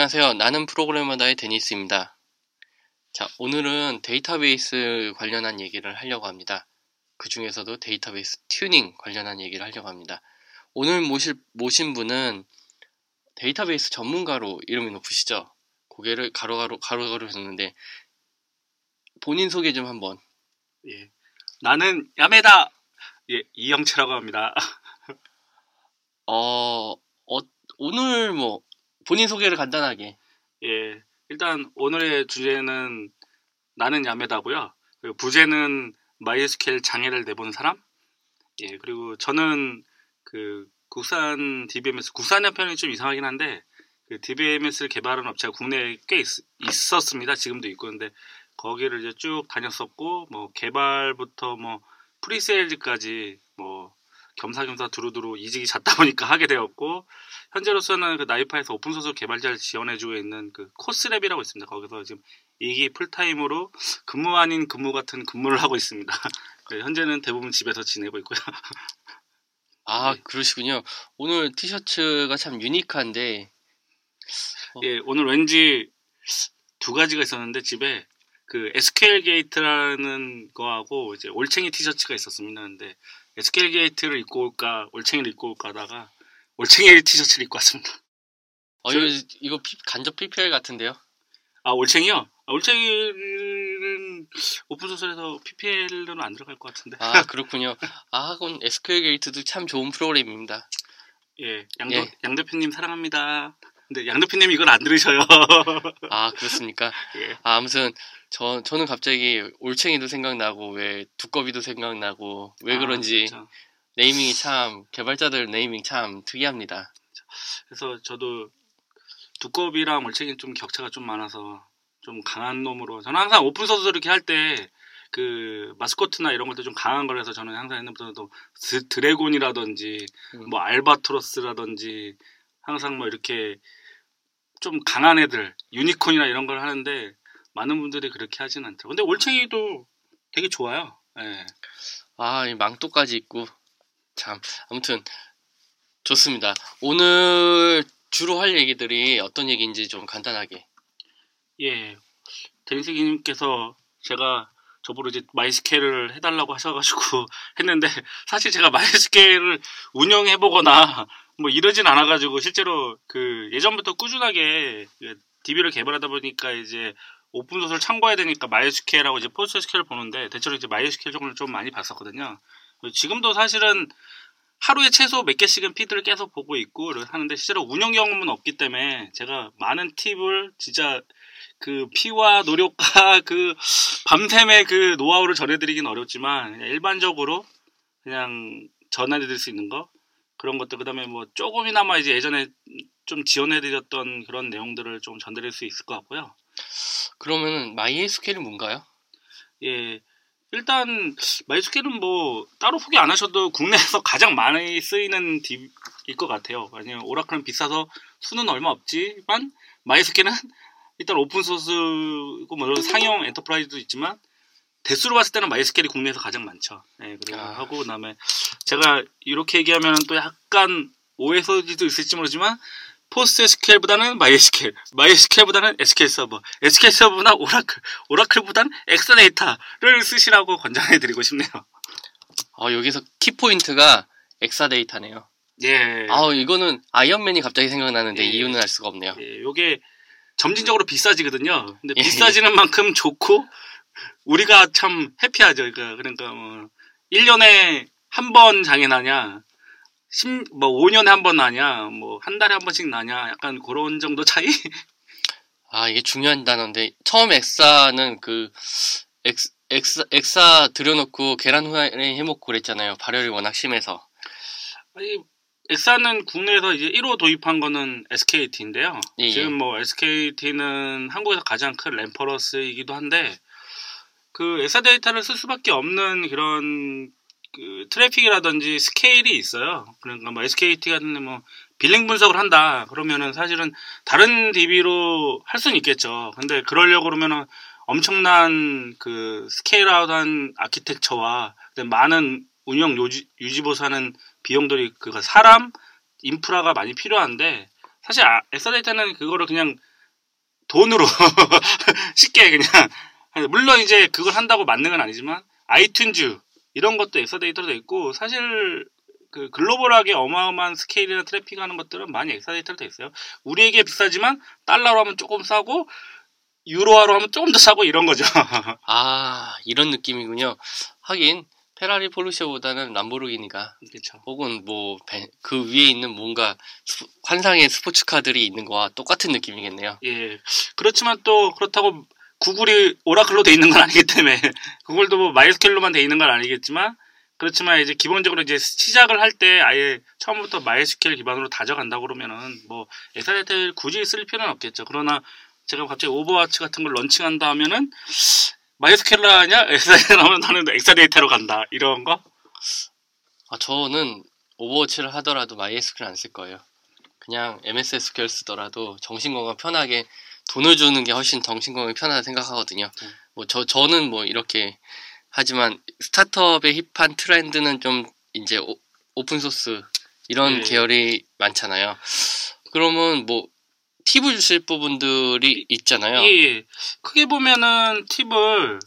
안녕하세요. 나는 프로그래머다의 데니스입니다. 자, 오늘은 데이터베이스 관련한 얘기를 하려고 합니다. 그 중에서도 데이터베이스 튜닝 관련한 얘기를 하려고 합니다. 오늘 모실, 모신 분은 데이터베이스 전문가로 이름이 높으시죠? 고개를 가로가로, 가로가로 했는데, 본인 소개 좀 한번. 예. 나는 야매다! 예, 이형채라고 합니다. 어, 어, 오늘 뭐, 본인 소개를 간단하게. 예. 일단 오늘의 주제는 나는 야매다고요. 부제는 MySQL 장애를 내보는 사람. 예. 그리고 저는 그 국산 DBMS, 국산의 편이 좀 이상하긴 한데, 그 DBMS를 개발하는 업체가 국내에 꽤 있, 있었습니다. 지금도 있고. 근데 거기를 이제 쭉 다녔었고, 뭐 개발부터 뭐 presales까지 뭐 겸사겸사 두루두루 이직이 잦다 보니까 하게 되었고 현재로서는 그 NIPA에서 open source 개발자를 지원해주고 있는 그 KOSSLAB이라고 있습니다. 거기서 지금 2기 풀타임으로 근무 아닌 근무 같은 근무를 하고 있습니다. 네, 현재는 대부분 집에서 지내고 있고요. 아 네. 그러시군요. 오늘 티셔츠가 참 unique한데 어. 예 오늘 왠지 두 가지가 있었는데 집에 그 SQLGate라는 거하고 이제 올챙이 티셔츠가 있었습니다. 근데 SQLGate를 입고 올까 올챙이를 입고 올까 하다가 올챙이 티셔츠를 입고 왔습니다. 어, 이거, 이거 피, 간접 PPL 같은데요? 아 올챙이요? 아, 올챙이는 open source라서 PPL은 안 들어갈 것 같은데. 아 그렇군요. 아 그건 SQLGate도 참 좋은 프로그램입니다. 예, 양도, 예. 양 대표님 사랑합니다. 근데 양 대표님 이걸 안 들으셔요. 아 그렇습니까? 예. 아, 아무튼 저 저는 갑자기 올챙이도 생각나고 왜 두꺼비도 생각나고 왜 아, 그런지 아, naming이 참 개발자들 네이밍 참 특이합니다. 그래서 저도 두꺼비랑 올챙이 좀 격차가 좀 많아서 좀 강한 놈으로 저는 항상 open source 이렇게 할 때 그 마스코트나 이런 것도 좀 강한 걸 해서 저는 항상 옛날부터도 dragon이라든지 음. 뭐 알바트로스라든지 항상 뭐 이렇게 좀 강한 애들 유니콘이나 이런 걸 하는데 많은 분들이 그렇게 하진 않죠. 근데 올챙이도 되게 좋아요. 예. 아, 이 망토까지 있고 참 아무튼 좋습니다. 오늘 주로 할 얘기들이 어떤 얘기인지 좀 간단하게. 예. 데니스기님께서 제가 저보고 이제 마이스케일을 해달라고 하셔가지고 했는데 사실 제가 MySQL을 운영해보거나 뭐 이러진 않아가지고 실제로 그 예전부터 꾸준하게 DB를 개발하다 보니까 이제 open source를 참고해야 되니까 MySQL하고 이제 PostgreSQL을 보는데 대체로 이제 MySQL 정도를 좀 많이 봤었거든요. 지금도 사실은 하루에 최소 몇 개씩은 feed를 계속 보고 있고 하는데 실제로 운영 경험은 없기 때문에 제가 많은 팁을 진짜 그 피와 노력과 그 밤샘의 그 노하우를 전해드리긴 어렵지만 일반적으로 그냥 전해드릴 수 있는 거 그런 것들 그다음에 뭐 조금이나마 이제 예전에 좀 지원해드렸던 그런 내용들을 좀 전달할 수 있을 것 같고요. 그러면 마이에스케일은 뭔가요? 예, 일단 마이스케일은 뭐 따로 소개 안 하셔도 국내에서 가장 많이 쓰이는 딥일 것 같아요. 왜냐면 오라클은 비싸서 수는 얼마 없지만 MySQL은 일단 open source고 뭐 상용 enterprise도 있지만 대수로 봤을 때는 MySQL이 국내에서 가장 많죠. 네, 그리고 아. 하고 그다음에 제가 이렇게 얘기하면 또 약간 오해 소지도 있을지 모르지만 PostgreSQL보다는 MySQL, MySQL보다는 SQL 서버, SQL 서버나 오라클, 오라클보다는 Exadata를 쓰시라고 권장해드리고 싶네요. 어, 여기서 키포인트가 Exadata네요. 예. 아, 이거는 아이언맨이 갑자기 생각나는데 예. 이유는 알 수가 없네요. 예, 요게 점진적으로 비싸지거든요. 근데 예. 비싸지는 만큼 좋고 우리가 참 해피하죠. 그러니까 그러니까 뭐 1년에 한 번 장애 나냐 10, 뭐 5년에 한 번 나냐, 뭐 한 달에 한 번씩 나냐, 약간 그런 정도 차이? 아, 이게 중요한 단어인데, 처음 엑사는 그, 엑스, 엑사, 엑사 들여놓고 계란 후라이 해먹고 그랬잖아요. 발열이 워낙 심해서. 아니, 엑사는 국내에서 이제 1호 도입한 거는 SKT인데요. 예, 예. 지금 뭐 SKT는 한국에서 가장 큰 reference이기도 한데, 그 엑사 데이터를 쓸 수밖에 없는 그런 그 트래픽이라든지 스케일이 있어요. 그러니까 뭐 SKT 같은 뭐 billing 분석을 한다. 그러면은 사실은 다른 DB로 할 수는 있겠죠. 근데 그러려고 그러면은 엄청난 그 스케일아웃한 아키텍처와 많은 운영 유지, 유지보수하는 비용들이 그 사람 인프라가 많이 필요한데 사실 아, 엑사데이터는 그거를 그냥 돈으로 쉽게 그냥 물론 이제 그걸 한다고 맞는 건 아니지만 아이튠즈 이런 것도 엑사데이터로 돼 있고 사실 그 글로벌하게 어마어마한 스케일이나 트래픽 하는 것들은 많이 엑사데이터로 돼 있어요. 우리에게 비싸지만 달러로 하면 조금 싸고 유로화로 하면 조금 더 싸고 이런 거죠. 아 이런 느낌이군요. 하긴 페라리 포르쉐보다는 람보르기니가 그렇죠. 혹은 뭐 그 위에 있는 뭔가 스, 환상의 스포츠카들이 있는 거와 똑같은 느낌이겠네요. 예. 그렇지만 또 그렇다고 구글이 오라클로 돼 있는 건 아니기 때문에 구글도 뭐 MySQL로만 돼 있는 건 아니겠지만 그렇지만 이제 기본적으로 이제 시작을 할 때 아예 처음부터 MySQL 기반으로 다져간다 그러면은 뭐 엑사데이터를 굳이 쓸 필요는 없겠죠. 그러나 제가 갑자기 오버워치 같은 걸 launching한다 하면은 MySQL로 하냐 엑사데이터 하면 나는 엑사데이터로 간다 이런 거? 아 저는 오버워치를 하더라도 MySQL 안 쓸 거예요. 그냥 MS SQL 쓰더라도 정신 건강 편하게 돈을 주는 게 훨씬 정신 건강에 편하다 생각하거든요. 음. 뭐저 저는 뭐 이렇게 하지만 스타트업의 hip한 트렌드는 좀 이제 오, 픈 소스 이런 네. 계열이 많잖아요. 그러면 뭐 팁을 주실 부분들이 있잖아요. 예, 크게 보면은 팁을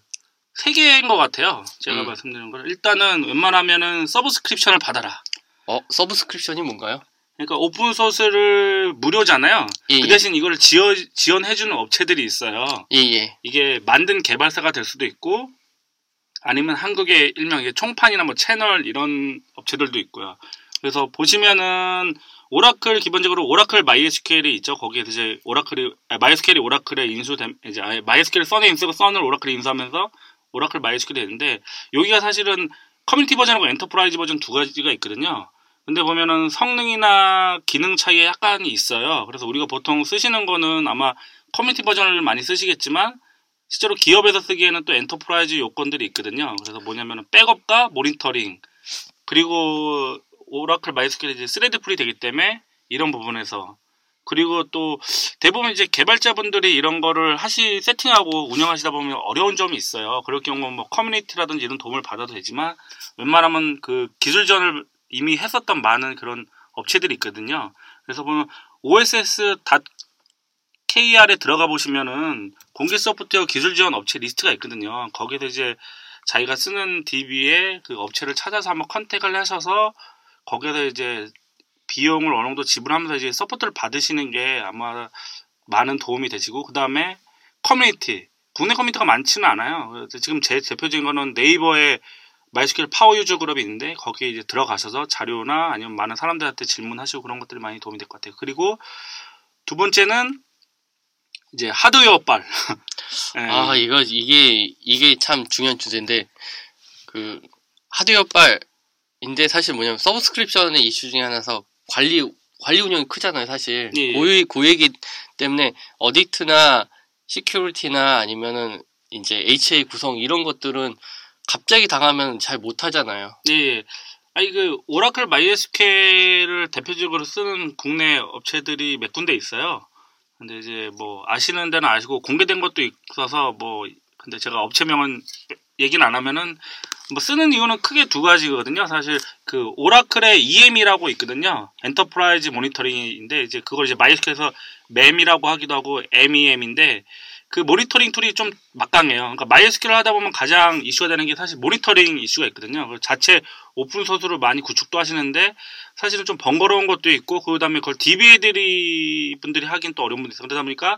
세 개인 것 같아요. 제가 음. 말씀드린 거 일단은 웬만하면은 subscription을 받아라. 어, subscription이 뭔가요? 그러니까 오픈 소스를 무료잖아요. 예, 그 예. 대신 이걸 지어, 지원해주는 업체들이 있어요. 예, 예. 이게 만든 개발사가 될 수도 있고, 아니면 한국의 일명 총판이나 뭐 채널 이런 업체들도 있고요. 그래서 보시면은 오라클 기본적으로 오라클 MySQL이 있죠. 거기에서 이제 오라클이 아, MySQL이 오라클에 인수된 이제 아예 MySQL Sun에 인수하고 Sun을 오라클에 인수하면서 오라클 MySQL이 되는데 여기가 사실은 커뮤니티 버전하고 enterprise 버전 두 가지가 있거든요. 근데 보면은 성능이나 기능 차이에 약간 있어요. 그래서 우리가 보통 쓰시는 거는 아마 커뮤니티 버전을 많이 쓰시겠지만 실제로 기업에서 쓰기에는 또 enterprise 요건들이 있거든요. 그래서 뭐냐면은 backup과 모니터링 그리고 오라클 MySQL이 이제 thread pool이 되기 때문에 이런 부분에서 그리고 또 대부분 이제 개발자분들이 이런 거를 하시 세팅하고 운영하시다 보면 어려운 점이 있어요. 그럴 경우 뭐 커뮤니티라든지 이런 도움을 받아도 되지만 웬만하면 그 기술 전을 이미 했었던 많은 그런 업체들이 있거든요. 그래서 보면 oss.kr에 들어가 보시면은 공개 소프트웨어 기술 지원 업체 리스트가 있거든요. 거기서 이제 자기가 쓰는 DB에 그 업체를 찾아서 한번 contact을 하셔서 거기에서 이제 비용을 어느 정도 지불하면서 이제 support를 받으시는 게 아마 많은 도움이 되시고 그 다음에 커뮤니티 국내 커뮤니티가 많지는 않아요. 지금 제 대표적인 거는 네이버에 MySQL power user group이 있는데 거기에 이제 들어가셔서 자료나 아니면 많은 사람들한테 질문하시고 그런 것들이 많이 도움이 될 것 같아요. 그리고 두 번째는 이제 하드웨어 빨. 네. 아 이거 이게 이게 참 중요한 주제인데 그 하드웨어 빨인데 사실 뭐냐면 서브스크립션의 이슈 중에 하나서 관리 관리 운영이 크잖아요 사실 예. 고유 고액이 때문에 어딕트나 시큐리티나 아니면은 이제 HA 구성 이런 것들은 갑자기 당하면 잘 못하잖아요. 네. 아니 그 오라클 MySQL을 대표적으로 쓰는 국내 업체들이 몇 군데 있어요. 근데 이제 뭐 아시는 데는 아시고 공개된 것도 있어서 뭐 근데 제가 업체명은 얘기는 안 하면은 뭐 쓰는 이유는 크게 두 가지거든요. 사실 그 오라클의 EM이라고 있거든요. enterprise monitoring인데 이제 그걸 이제 MySQL에서 MEM이라고 하기도 하고 MEM인데 그 monitoring tool이 좀 막강해요. 그러니까 MySQL을 하다 보면 가장 이슈가 되는 게 사실 모니터링 이슈가 있거든요. 그 자체 오픈 소스를 많이 구축도 하시는데 사실은 좀 번거로운 것도 있고 그다음에 그걸 DBA들이 분들이 하긴 또 어려운 분이 있어요. 그러다 보니까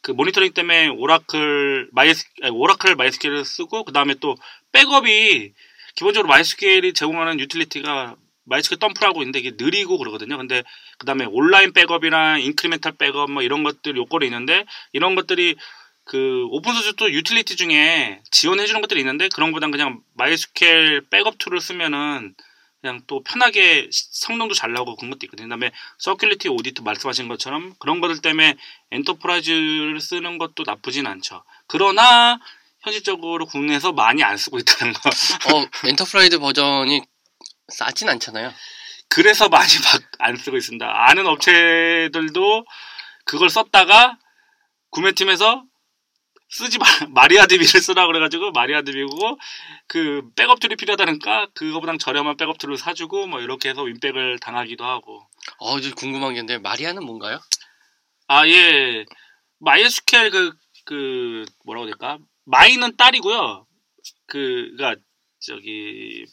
그 모니터링 때문에 오라클 My 오라클 MySQL을 쓰고 그다음에 또 backup이 기본적으로 MySQL이 제공하는 유틸리티가 MySQL dump라고 있는데 이게 느리고 그러거든요. 근데 그다음에 온라인 backup이나 incremental backup 뭐 이런 것들 요건이 있는데 이런 것들이 그 오픈 소스 또 유틸리티 중에 지원해 주는 것들이 있는데 그런 것보단 그냥 MySQL backup tool을 쓰면은 그냥 또 편하게 성능도 잘 나오고 그런 것도 있거든요. 그다음에 security audit 말씀하신 것처럼 그런 것들 때문에 enterprise를 쓰는 것도 나쁘진 않죠. 그러나 현실적으로 국내에서 많이 안 쓰고 있다는 거. 어, enterprise 버전이 싸진 않잖아요. 그래서 많이 막 안 쓰고 있습니다. 아는 업체들도 그걸 썼다가 구매팀에서 쓰지 마, MariaDB를 쓰라 그래가지고 MariaDB고 그 백업 툴이 필요하다니까 그거보다 저렴한 백업 툴을 사주고 뭐 이렇게 해서 win-back을 당하기도 하고. 어, 저 궁금한 게 있는데 마리아는 뭔가요? 아 예, MySQL 그, 그, 뭐라고 될까? 마이는 딸이고요. 그, 가 저기,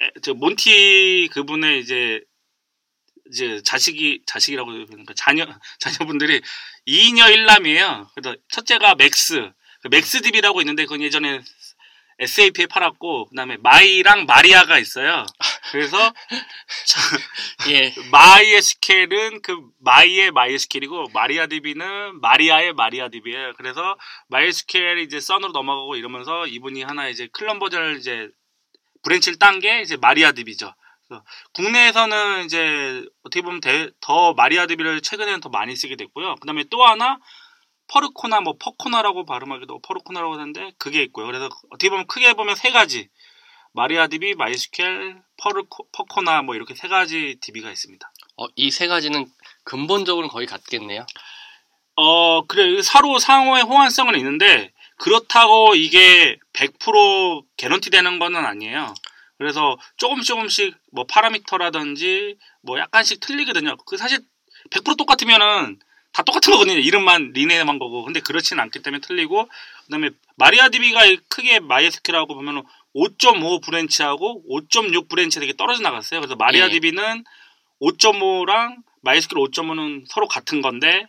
에, 저, 몬티 그분의 이제, 이제 자식이, 자식이라고, 그러니까 자녀, 자녀분들이 2녀 1남이에요. 그래서 첫째가 맥스, 그 MaxDB라고 있는데 그건 예전에 SAP에 팔았고 그다음에 마이랑 마리아가 있어요. 그래서 예. MySQL은 그 마이의 마이의 SQL이고 MariaDB는 마리아의 MariaDB예요. 그래서 MySQL이 이제 Sun으로 넘어가고 이러면서 이분이 하나 이제 클론 버전을 이제 branch를 딴 게 이제 MariaDB죠. 국내에서는 이제 어떻게 보면 대, 더 MariaDB를 최근에는 더 많이 쓰게 됐고요. 그 다음에 또 하나 Percona 뭐 Percona라고 발음하기도 Percona라고 하는데 그게 있고요. 그래서 어떻게 보면 크게 보면 세 가지 MariaDB, MySQL, Perco, Percona 뭐 이렇게 세 가지 DB가 있습니다. 어, 이 세 가지는 근본적으로 거의 같겠네요. 어, 그래. 서로 상호의 호환성은 있는데, 그렇다고 이게 100% 개런티 되는 거는 아니에요. 그래서 조금씩 조금씩 뭐 파라미터라든지 뭐 약간씩 틀리거든요. 그 사실 100% 똑같으면은 다 똑같은 거거든요. 이름만 rename한 거고. 근데 그렇지는 않기 때문에 틀리고 그다음에 MariaDB가 크게 MySQL이라고 보면 5.5 branch하고 5.6 branch 되게 떨어져 나갔어요. 그래서 마리아 예. DB는 5.5랑 MySQL 5.5는 서로 같은 건데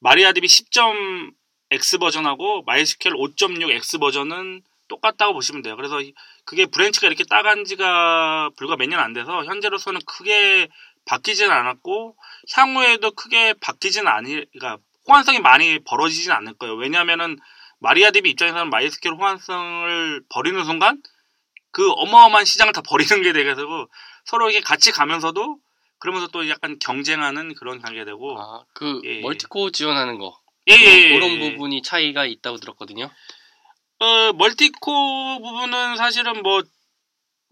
MariaDB 10.x 버전하고 MySQL 5.6x 버전은 똑같다고 보시면 돼요. 그래서 이- 그게 branch가 이렇게 따간 지가 불과 몇 년 안 돼서 현재로서는 크게 바뀌지는 않았고 향후에도 크게 바뀌지는 아니, 그러니까 호환성이 많이 벌어지진 않을 거예요. 왜냐하면은 MariaDB 입장에서는 MySQL 호환성을 버리는 순간 그 어마어마한 시장을 다 버리는 게 되고 서로 이게 같이 가면서도 그러면서 또 약간 경쟁하는 그런 관계가 되고 아, 그 예, 예. multi-core 지원하는 거 예, 예, 예, 그런 예. 부분이 차이가 있다고 들었거든요. 어, multi-core 부분은 사실은 뭐,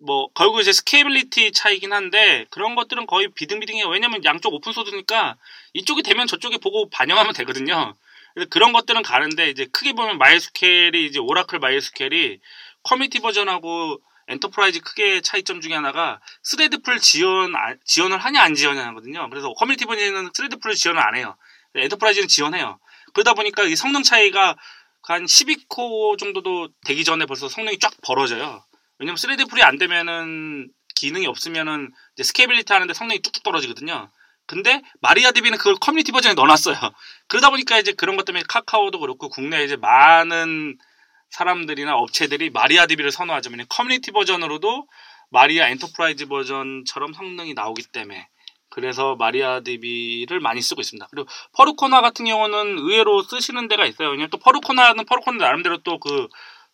뭐, 결국 이제 scalability 차이긴 한데, 그런 것들은 거의 비등비등해요. 왜냐면 양쪽 open source니까, 이쪽이 되면 저쪽에 보고 반영하면 되거든요. 그래서 그런 것들은 가는데, 이제 크게 보면 MySQL이, 이제 Oracle MySQL이 community 버전하고 enterprise 크게 차이점 중에 하나가 thread pool 지원, 아- 지원을 하냐 안 지원하냐거든요. 그래서 커뮤니티 버전에는 thread pool 지원을 안 해요. enterprise는 지원해요. 그러다 보니까 이 성능 차이가 한 12코어 정도도 되기 전에 벌써 성능이 쫙 벌어져요. 왜냐면 3D 풀이 안 되면은 기능이 없으면은 이제 scalability 하는데 성능이 뚝뚝 떨어지거든요. 근데 MariaDB는 그걸 커뮤니티 버전에 넣어놨어요. 그러다 보니까 이제 그런 것 때문에 Kakao도 그렇고 국내에 이제 많은 사람들이나 업체들이 MariaDB를 선호하죠. 왜냐면 커뮤니티 버전으로도 마리아 enterprise 버전처럼 성능이 나오기 때문에 그래서 MariaDB를 많이 쓰고 있습니다. 그리고 Percona 같은 경우는 의외로 쓰시는 데가 있어요. 왜냐면 또 Percona는 Percona 나름대로 또그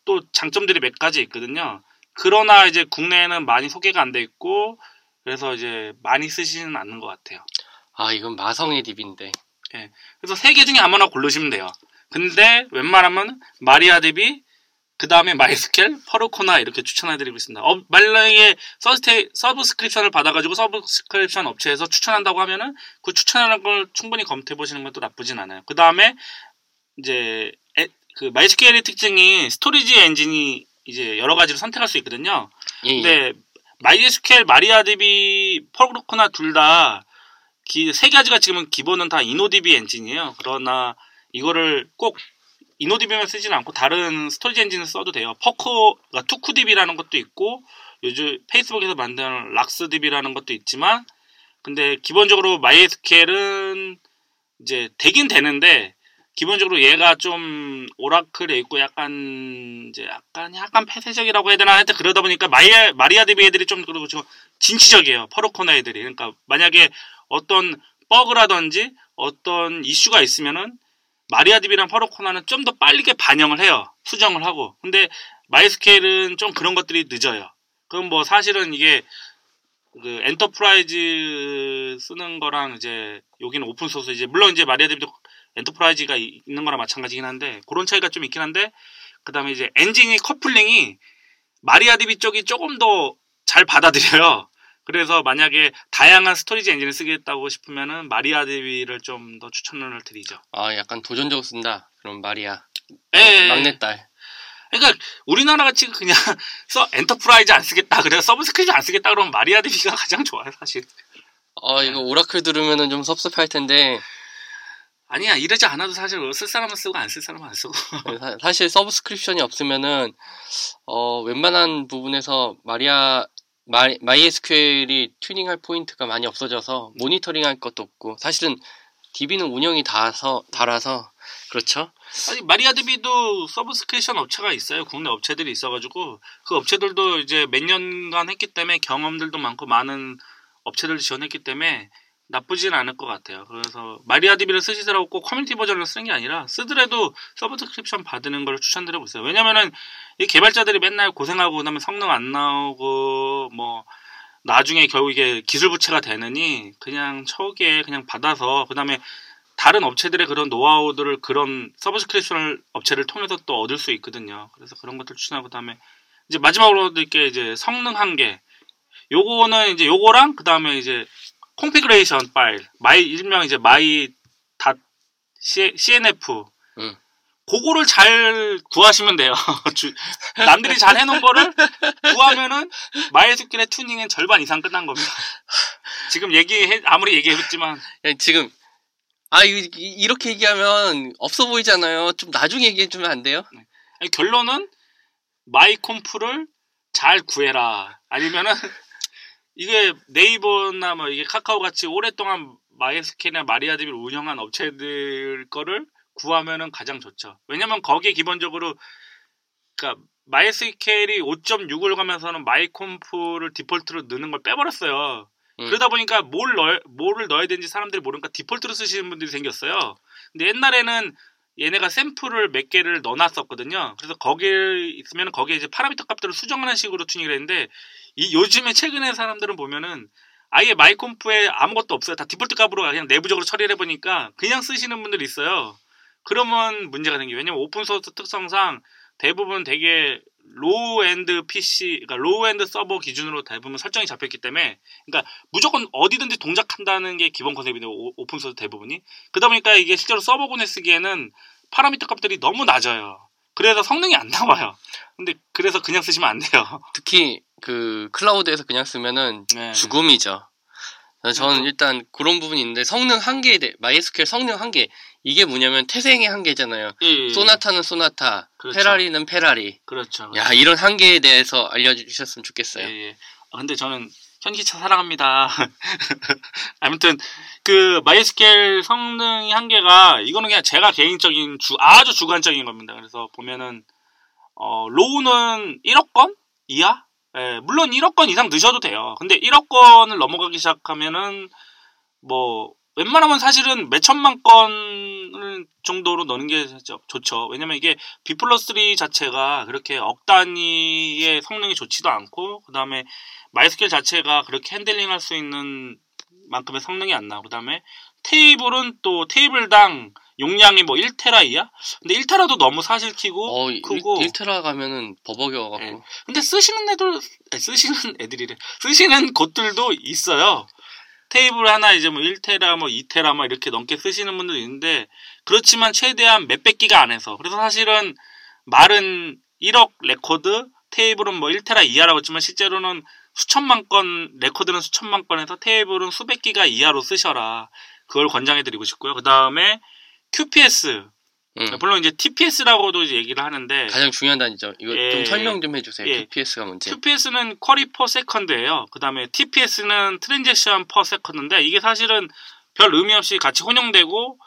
또 장점들이 몇 가지 있거든요. 그러나 이제 국내에는 많이 소개가 안 돼 있고 그래서 이제 많이 쓰지는 않는 것 같아요. 아, 이건 마성의 DB인데. 그래서 세 개 중에 아무나 고르시면 돼요. 근데 웬만하면 MariaDB 그 다음에 MySQL, Percona 이렇게 추천해드리고 있습니다. 어, 만약에 서스테, subscription을 받아가지고 subscription 업체에서 추천한다고 하면은 그 추천하는 걸 충분히 검토해보시는 것도 나쁘진 않아요. 그 다음에 이제 에- 그 MySQL의 특징이 storage 엔진이 이제 여러 가지로 선택할 수 있거든요. 예, 예. 근데 MySQL, MariaDB, Percona 둘 다 세 가지가 지금은 기본은 다 InnoDB 엔진이에요. 그러나 이거를 꼭 InnoDB만 쓰지는 않고 다른 storage 엔진을 써도 돼요. Perco, 그러니까 TokuDB라는 것도 있고 요즘 Facebook에서 만든 RocksDB라는 것도 있지만 근데 기본적으로 MySQL은 이제 되긴 되는데 기본적으로 얘가 좀 Oracle에 있고 약간 이제 약간 약간 폐쇄적이라고 해야 되나? 하여튼 그러다 보니까 마리아 MariaDB 애들이 좀 그리고 지금 진취적이에요. Percona 애들이. 그러니까 만약에 어떤 버그라든지 어떤 이슈가 있으면은 MariaDB랑 Percona는 좀 더 빠르게 반영을 해요. 수정을 하고. 근데 MySQL은 좀 그런 것들이 늦어요. 그럼 뭐 사실은 이게 그 enterprise 쓰는 거랑 이제 여기는 open source 이제 물론 이제 MariaDB도 enterprise가 이- 있는 거랑 마찬가지긴 한데 그런 차이가 좀 있긴 한데 그다음에 이제 엔진이 coupling이 MariaDB 쪽이 조금 더 잘 받아들여요. 그래서 만약에 다양한 storage 엔진을 쓰겠다고 싶으면은 MariaDB를 좀 더 추천을 드리죠. 아, 약간 도전적으로 쓴다. 그럼 마리아. 예, 예. 막내딸. 그러니까 우리나라 같이 그냥 써 enterprise 안 쓰겠다. 그래서 subscription 안 쓰겠다 그러면 MariaDB가 가장 좋아요, 사실. 어, 이거 오라클 들으면은 좀 섭섭할 텐데, 아니야 이러지 않아도 사실 쓸 사람은 쓰고 안 쓸 사람은 안 쓰고 사- 사실 subscription이 없으면은 어, 웬만한 부분에서 마리아 마이, MySQL이 튜닝할 포인트가 많이 없어져서 모니터링할 것도 없고 사실은 DB는 운영이 닿아서 달아서 그렇죠. 아니 MariaDB도 subscription 업체가 있어요 국내 업체들이 있어가지고 그 업체들도 이제 몇 년간 했기 때문에 경험들도 많고 많은 업체들 지원했기 때문에 나쁘진 않을 것 같아요 그래서 MariaDB를 쓰시더라고 꼭 커뮤니티 버전을 쓰는 게 아니라 쓰더라도 subscription 받는 걸 추천드리고 있어요 왜냐면은 이 개발자들이 맨날 고생하고 그다음에 성능 안 나오고 뭐 나중에 결국 이게 기술 부채가 되느니 그냥 초기에 그냥 받아서 그다음에 다른 업체들의 그런 노하우들을 그런 subscription 업체를 통해서 또 얻을 수 있거든요. 그래서 그런 것들 추천하고 그다음에 이제 마지막으로 드릴게 이제 성능 한계. 요거는 이제 요거랑 그다음에 이제 configuration 파일, 마이 일명 이제 my dot CNF. 응. 그거를 잘 구하시면 돼요. 주- 남들이 잘 해놓은 거를 구하면은 MySQL의 튜닝은 절반 이상 끝난 겁니다. 지금 얘기해 아무리 얘기했지만 야, 지금 아 이렇게 얘기하면 없어 보이잖아요. 좀 나중에 얘기해 주면 안 돼요? 아니, 결론은 my conf를 잘 구해라. 아니면은 이게 네이버나 뭐 이게 카카오 같이 오랫동안 MySQL이나 MariaDB를 운영한 업체들 거를 구하면은 가장 좋죠. 왜냐면 거기에 기본적으로 그러니까 MySQL이 5.6을 가면서는 my conf를 디폴트로 넣는 걸 빼버렸어요. 음. 그러다 보니까 뭘 넣, 뭐를 넣어야 되는지 사람들이 모르니까 디폴트로 쓰시는 분들이 생겼어요. 근데 옛날에는 얘네가 샘플을 몇 개를 넣어놨었거든요. 그래서 거기에 있으면 거기에 이제 파라미터 값들을 수정하는 식으로 튜닝을 했는데 이 요즘에 최근에 사람들은 보면은 아예 my conf에 아무것도 없어요. 다 디폴트 값으로 그냥 내부적으로 처리를 해보니까 그냥 쓰시는 분들이 있어요. 그러면 문제가 생겨요. 왜냐면 open source 특성상 대부분 되게 low end PC, 그러니까 low end 서버 기준으로 대부분 설정이 잡혔기 때문에 그러니까 무조건 어디든지 동작한다는 게 기본 컨셉인데 오- open source 대부분이 그러다 보니까 이게 실제로 서버군에 쓰기에는 파라미터 값들이 너무 낮아요. 그래서 성능이 안 나와요. 근데 그래서 그냥 쓰시면 안 돼요. 특히 그 클라우드에서 그냥 쓰면은 네. 죽음이죠. 그래서 저는 그래서- 일단 그런 부분이 있는데 성능 한계에 대해 MySQL 성능 한계 이게 뭐냐면 태생의 한계잖아요. 예, 예, 예. 소나타는 소나타, 그렇죠. 페라리는 페라리. 그렇죠. 야 이런 한계에 대해서 알려주셨으면 예, 좋겠어요. 예. 아, 근데 저는 현기차 사랑합니다. 아무튼 그 MySQL 성능의 한계가 이거는 그냥 제가 개인적인 주 아주 주관적인 겁니다. 그래서 보면은 어 row는 1억 건 이하? 예, 물론 1억 건 이상 넣으셔도 돼요. 근데 1억 건을 넘어가기 시작하면은 뭐 웬만하면 사실은 몇 천만 건 정도로 넣는 게 좋- 좋죠. 왜냐면 이게 B plus tree 자체가 그렇게 억 단위의 성능이 좋지도 않고 그 다음에 MySQL 자체가 그렇게 핸들링 할 수 있는 만큼의 성능이 안 나고 그 다음에 테이블은 또 테이블당 용량이 뭐 1테라 이하야? 근데 1테라도 너무 사실 키고 어, 일- 크고 1 테라 가면은 버벅여 갖고. 예. 근데 쓰시는 애들 쓰시는 애들이래 쓰시는 곳들도 있어요. 테이블 하나 이제 뭐 1테라 뭐 2테라 뭐 이렇게 넘게 쓰시는 분도 있는데 그렇지만 최대한 몇백 기가 안에서. 그래서 사실은 말은 1억 레코드 테이블은 뭐 1테라 이하라고 했지만 실제로는 수천만 건 레코드는 수천만 건에서 테이블은 수백 기가 이하로 쓰셔라. 그걸 권장해드리고 싶고요. 그 다음에 QPS 음. 물론 이제 TPS라고도 이제 얘기를 하는데 가장 중요한 단위죠. 이거 예. 좀 설명 좀 해주세요. 예. QPS가 뭔지. QPS는 query per second예요. 그 다음에 TPS는 transaction per second인데 이게 사실은 별 의미 없이 같이 혼용되고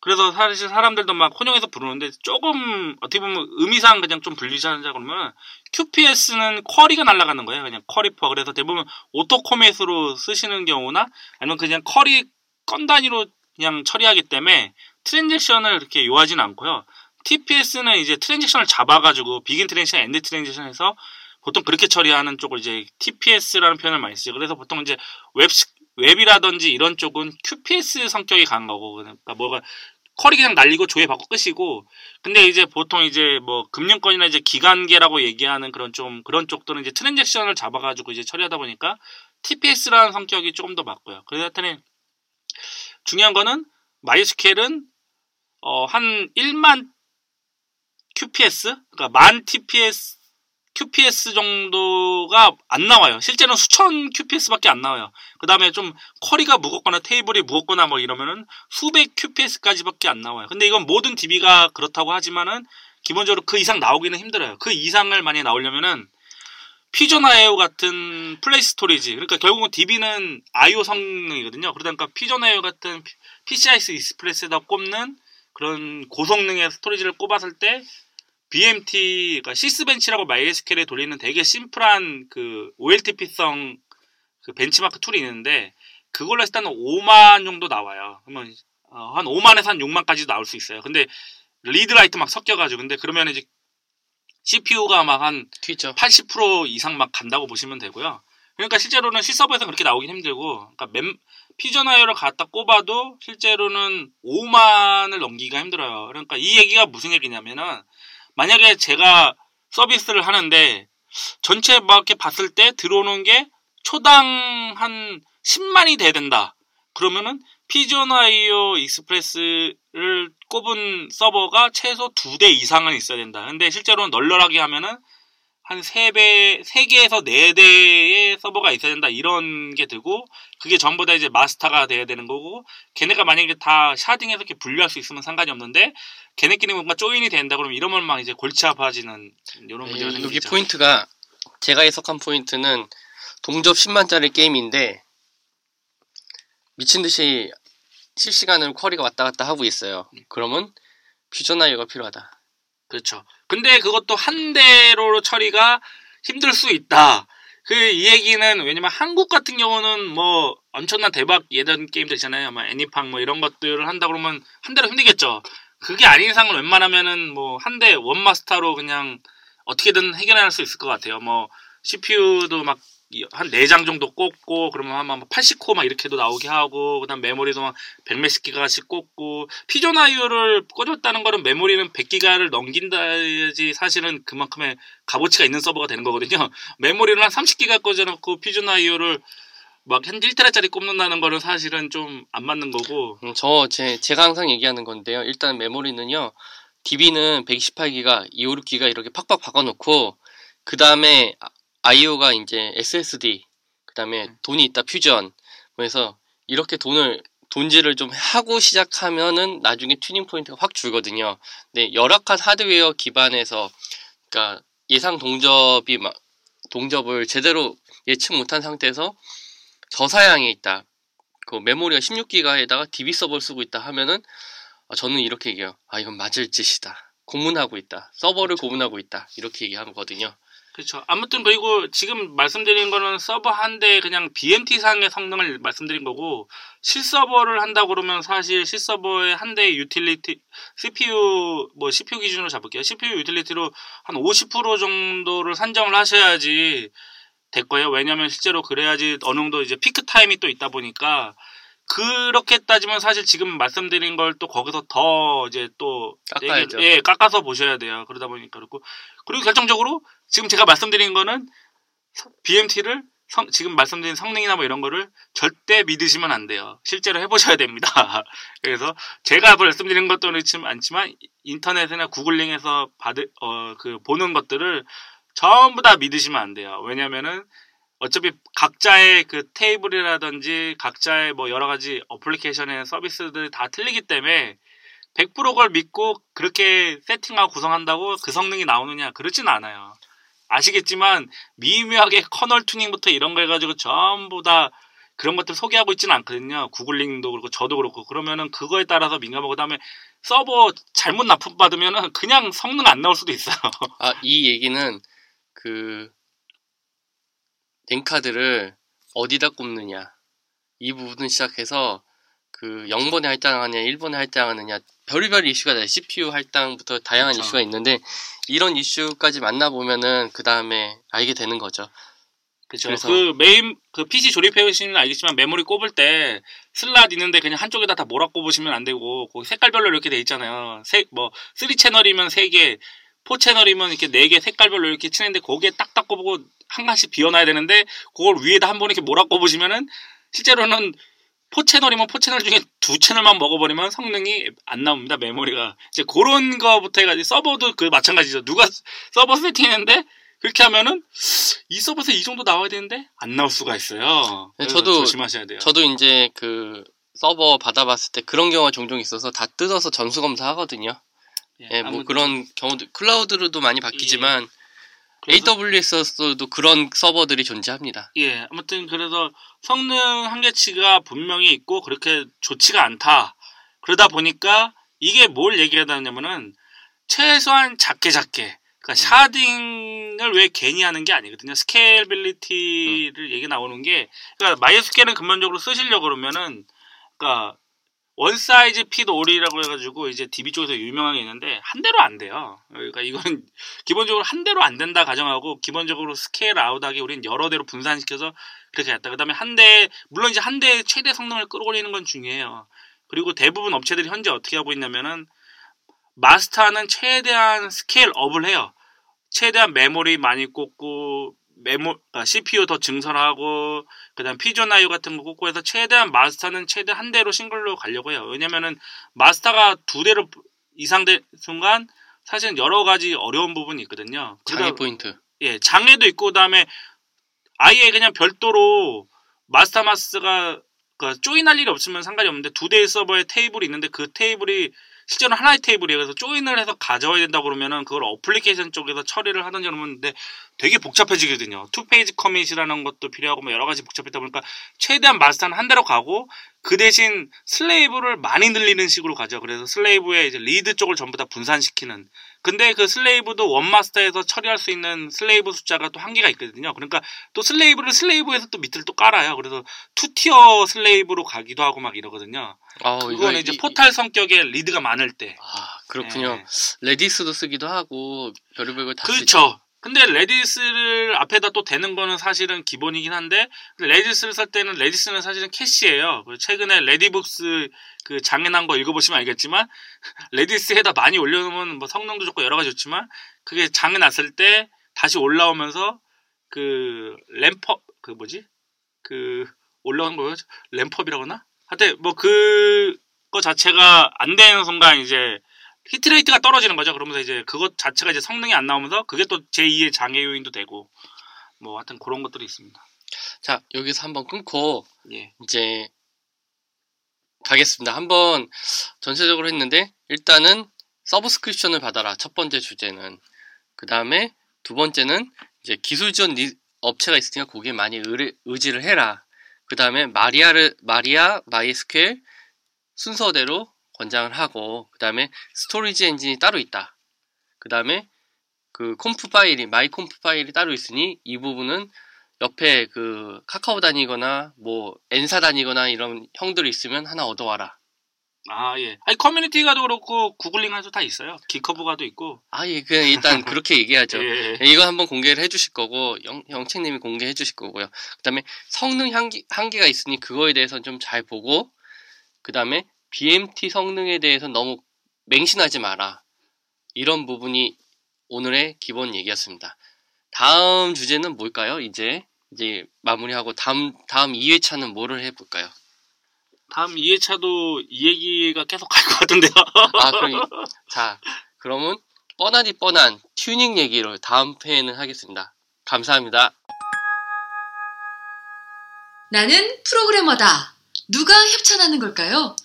그래서 사실 사람들도 막 혼용해서 부르는데 조금 어떻게 보면 의미상 그냥 좀 분리하자 그러면 QPS는 query가 날아가는 거예요. 그냥 query per 그래서 대부분 auto commit으로 쓰시는 경우나 아니면 그냥 query 건 단위로 그냥 처리하기 때문에 transaction을 이렇게 요하진 않고요. TPS는 이제 transaction을 잡아가지고 begin transaction, end transaction에서 보통 그렇게 처리하는 쪽을 이제 TPS라는 표현을 많이 쓰죠. 그래서 보통 이제 웹 웹이라든지 이런 쪽은 QPS 성격이 강한 거고 그러니까 뭐가 query 그냥 날리고 조회 받고 끝이고 근데 이제 보통 이제 뭐 금융권이나 이제 기간계라고 얘기하는 그런 좀 그런 쪽들은 이제 transaction을 잡아가지고 이제 처리하다 보니까 TPS라는 성격이 조금 더 맞고요. 그래서 하여튼 중요한 거는 MySQL은 어, 한 1만 QPS, 그러니까 만 TPS, QPS 정도가 안 나와요. 실제는 수천 QPS밖에 안 나와요. 그 다음에 좀 query가 무겁거나 테이블이 무겁거나 뭐 이러면은 수백 QPS까지밖에 안 나와요. 근데 이건 모든 DB가 그렇다고 하지만은 기본적으로 그 이상 나오기는 힘들어요. 그 이상을 만약에 나오려면은 Fusion IO 같은 flash storage. 그러니까 결국은 DB는 IO 성능이거든요. 그러다 보니까 Fusion IO 같은 PCI Express에다 꼽는 그런 고성능의 스토리지를 꼽았을 때 BMT, 그러니까 sysbench라고 MySQL에 돌리는 되게 심플한 그 OLTP성 그 벤치마크 툴이 있는데 그걸로 했을 때는 5만 정도 나와요. 그러면 어, 한 5만에서 한 6만까지도 나올 수 있어요. 근데 read write 막 섞여가지고 근데 그러면 이제 CPU가 막 한 80% 이상 막 간다고 보시면 되고요. 그러니까 실제로는 실서버에서 그렇게 나오긴 힘들고, 그러니까 멤, Fusion-io를 갖다 꼽아도 실제로는 5만을 넘기기가 힘들어요. 그러니까 이 얘기가 무슨 얘기냐면은 만약에 제가 서비스를 하는데 전체 막 봤을 때 들어오는 게 초당 한 10만이 돼야 된다. 그러면은 Fusion-io Express를 꼽은 서버가 최소 2대 이상은 있어야 된다. 근데 실제로는 널널하게 하면은 한 3배, 3개에서 4대의 서버가 있어야 된다. 이런 게 되고, 그게 전부 다 이제 마스터가 돼야 되는 거고, 걔네가 만약에 다 샤딩해서 이렇게 분류할 수 있으면 상관이 없는데, 걔네끼리 뭔가 조인이 된다 그러면 이러면 막 이제 골치 아파지는 이런 문제가 생기죠. 여기 포인트가, 제가 해석한 포인트는 동접 10만짜리 게임인데, 미친 듯이 실시간으로 쿼리가 왔다 갔다 하고 있어요. 그러면 퓨전 아이어가 필요하다. 그렇죠. 근데 그것도 한 대로 처리가 힘들 수 있다. 그 이 얘기는 왜냐면 한국 같은 경우는 뭐 엄청난 대박 예전 게임들 있잖아요. 뭐 애니팡 뭐 이런 것들을 한다 그러면 한 대로 힘들겠죠. 그게 아닌 이상은 웬만하면은 뭐 한 대 원마스터로 그냥 어떻게든 해결할 수 있을 것 같아요. 뭐 CPU도 막 한 4장 정도 꽂고 그러면 한 80코 막 이렇게도 나오게 하고 그다음 메모리도 막 100몇십 기가씩 꽂고 Fusion-io를 꽂았다는 거는 메모리는 100기가를 넘긴다야지 사실은 그만큼의 값어치가 있는 서버가 되는 거거든요. 메모리를 한 30기가 꽂아놓고 Fusion-io를 막한 1테라짜리 꼽는다는 거는 사실은 좀 안 맞는 거고. 음, 저 제, 제가 항상 얘기하는 건데요. 일단 메모리는요. DB는 128기가, 256기가 이렇게 팍팍 박아놓고 그 다음에 IO가 이제 SSD, 그 다음에 돈이 있다 퓨전, 그래서 이렇게 돈을 돈질을 좀 하고 시작하면은 나중에 튜닝 포인트가 확 줄거든요. 근데 열악한 하드웨어 기반에서, 그러니까 예상 동접이 막 동접을 제대로 예측 못한 상태에서 저사양에 있다. 그 메모리가 16기가에다가 DB 서버를 쓰고 있다 하면은 저는 이렇게 얘기해요. 아 이건 맞을 짓이다. 고문하고 있다. 서버를 그렇죠. 고문하고 있다. 이렇게 얘기하거든요. 그렇죠. 아무튼 그리고 지금 말씀드린 거는 서버 한 대 그냥 BMT 상의 성능을 말씀드린 거고 실서버를 한다 그러면 사실 실서버의 한 대의 utility CPU 뭐 CPU 기준으로 잡을게요. CPU utility로 한 50% 정도를 산정을 하셔야지 될 거예요. 왜냐하면 실제로 그래야지 어느 정도 이제 피크 타임이 또 있다 보니까 그렇게 따지면 사실 지금 말씀드린 걸 또 거기서 더 이제 또 깎아야죠. 예, 깎아서 보셔야 돼요. 그러다 보니까 그렇고 그리고 결정적으로 지금 제가 말씀드린 거는 BMT를 성, 지금 말씀드린 성능이나 뭐 이런 거를 절대 믿으시면 안 돼요. 실제로 해보셔야 됩니다. 그래서 제가 말씀드린 것도 그렇지 않지만 인터넷이나 구글링에서 받을 어 그 보는 것들을 전부 다 믿으시면 안 돼요. 왜냐면은 어차피 각자의 그 테이블이라든지 각자의 뭐 여러 가지 어플리케이션의 서비스들이 다 틀리기 때문에 100% 그걸 믿고 그렇게 세팅하고 구성한다고 그 성능이 나오느냐 그렇진 않아요. 아시겠지만 미묘하게 커널 튜닝부터 이런 거 해가지고 전부 다 그런 것들 소개하고 있지는 않거든요. 구글링도 그렇고 저도 그렇고 그러면은 그거에 따라서 민감하고 그다음에 서버 잘못 납품 받으면은 그냥 성능 안 나올 수도 있어요. 아 이 얘기는 그 랜카드를 어디다 꼽느냐 이 부분 시작해서 그 0번에 할당하느냐 1번에 할당하느냐 별의별 이슈가 다 CPU 할당부터 다양한 그렇죠. 이슈가 있는데 이런 이슈까지 만나보면은 그 다음에 알게 되는 거죠. 그렇죠. 그 메인 그 PC 조립해 보시면 알겠지만 메모리 꼽을 때 슬롯 있는데 그냥 한쪽에다 다 몰아 꼽으시면 안 되고 거기 색깔별로 이렇게 돼 있잖아요. 색뭐 3채널이면 3개, 4채널이면 이렇게 4개 색깔별로 이렇게 치는데 거기에 딱딱 꼽고 한 칸씩 비워놔야 되는데 그걸 위에다 한 번 이렇게 몰아 꼽으시면은 실제로는 포채널이면 포채널 중에 두 채널만 먹어버리면 성능이 안 나옵니다 메모리가 이제 그런 거부터 해가지고 서버도 그 마찬가지죠 누가 서버 세팅했는데 그렇게 하면은 이 서버에서 이 정도 나와야 되는데 안 나올 수가 있어요. 네, 저도- 조심하셔야 돼요. 저도 이제 그 서버 받아봤을 때 그런 경우가 종종 있어서 다 뜯어서 전수 검사 하거든요. 예, 뭐 아무튼 그런 경우도 클라우드로도 많이 바뀌지만 그래서- AWS에서도 그런 서버들이 존재합니다. 예, 아무튼 그래서 성능 한계치가 분명히 있고 그렇게 좋지가 않다. 그러다 보니까 이게 뭘 얘기하냐면은 최소한 작게 작게 그러니까 sharding을 왜 괜히 하는 게 아니거든요. scalability를 얘기 나오는 게 그러니까 MySQL은 근본적으로 쓰시려고 그러면은 그러니까 one size fit all이라고 해가지고 이제 DB 쪽에서 유명한 게 있는데 한 대로 안 돼요. 그러니까 이건 기본적으로 한 대로 안 된다 가정하고 기본적으로 scale out하기 우린 여러 대로 분산시켜서 그렇게 했다. 그다음에 한 대 물론 이제 한 대의 최대 성능을 끌어올리는 건 중요해요. 그리고 대부분 업체들이 현재 어떻게 하고 있냐면은 마스터는 최대한 scale up을 해요. 최대한 메모리 많이 꽂고 메모 아, CPU 더 증설하고 그다음 Fusion-io 같은 거 꽂고 해서 최대한 마스터는 최대 한 대로 싱글로 가려고 해요. 왜냐면은 마스터가 두 대로 이상 된 순간 사실은 여러 가지 어려운 부분이 있거든요. 장애 포인트. 예, 장애도 있고 그다음에 아예 그냥 별도로 마스터 마스가 그 join할 일이 없으면 상관이 없는데 두 대의 서버에 테이블이 있는데 그 테이블이 실제로 하나의 테이블이에요. 그래서 join을 해서 가져와야 된다고 그러면은 그걸 어플리케이션 쪽에서 처리를 하든지 그러는데 되게 복잡해지거든요. two phase commit이라는 것도 필요하고 뭐 여러 가지 복잡하다 보니까 최대한 마스터는 한 대로 가고 그 대신 slave를 많이 늘리는 식으로 가죠. 그래서 slave의 이제 read 쪽을 전부 다 분산시키는. 근데 그 slave도 one master에서 처리할 수 있는 slave 숫자가 또 한계가 있거든요. 그러니까 또 slave를 slave에서 또 밑을 또 깔아요. 그래서 two tier slave로 가기도 하고 막 이러거든요. 아, 그거는 이제 이- 포탈 성격의 read가 많을 때. 아, 그렇군요. 예. Redis도 쓰기도 하고 별의별 걸다. 그렇죠. 근데 Redis를 앞에다 또 대는 거는 사실은 기본이긴 한데 Redis를 쓸 때는 Redis는 사실은 캐시예요. 최근에 레디북스 그 장애난 거 읽어보시면 알겠지만 Redis에다 많이 올려놓으면 뭐 성능도 좋고 여러 가지 좋지만 그게 장애 났을 때 다시 올라오면서 그 램퍼 그 뭐지 그 올라온 거요 램퍼이라고 하나? 하여튼 뭐 그거 자체가 안 되는 순간 이제 히트레이트가 떨어지는 거죠. 그러면서 이제 그것 자체가 이제 성능이 안 나오면서 그게 또 제2의 장애 요인도 되고 뭐 하여튼 그런 것들이 있습니다. 자, 여기서 한번 끊고 예. 이제 가겠습니다. 한번 전체적으로 했는데 일단은 subscription을 받아라. 첫 번째 주제는 그 다음에 두 번째는 이제 기술 지원 리- 업체가 있으니까 거기에 많이 의뢰, 의지를 해라. 그 다음에 Maria를 Maria MySQL 순서대로 권장을 하고 그 다음에 storage engine이 따로 있다. 그 다음에 그 conf 파일이 my conf 파일이 따로 있으니 이 부분은 옆에 그 카카오 다니거나 뭐 엔사 다니거나 이런 형들이 있으면 하나 얻어와라. 아 예. 아니 커뮤니티가도 그렇고 구글링가도 다 있어요. 기커브가도 있고. 아, 예, 그냥 일단 그렇게 얘기하죠. 예. 예, 이거 한번 공개를 해주실 거고 영, 영채님이 공개해 주실 거고요. 그다음에 성능 한계, 한계가 있으니 그거에 대해서 좀 잘 보고 그다음에 BMT 성능에 대해서 너무 맹신하지 마라. 이런 부분이 오늘의 기본 얘기였습니다. 다음 주제는 뭘까요? 이제 이제 마무리하고 다음 다음 2회차는 뭐를 해볼까요? 다음 2회차도 이 얘기가 계속 갈 것 같은데요. 아, 그럼 이- 자 그러면 뻔하디 뻔한 튜닝 얘기를 다음 회에는 하겠습니다. 감사합니다. 나는 프로그래머다. 누가 협찬하는 걸까요?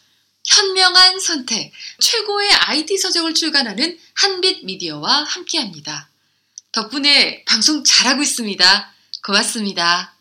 현명한 선택, 최고의 IT 서적을 출간하는 한빛 미디어와 함께합니다. 덕분에 방송 잘하고 있습니다. 고맙습니다.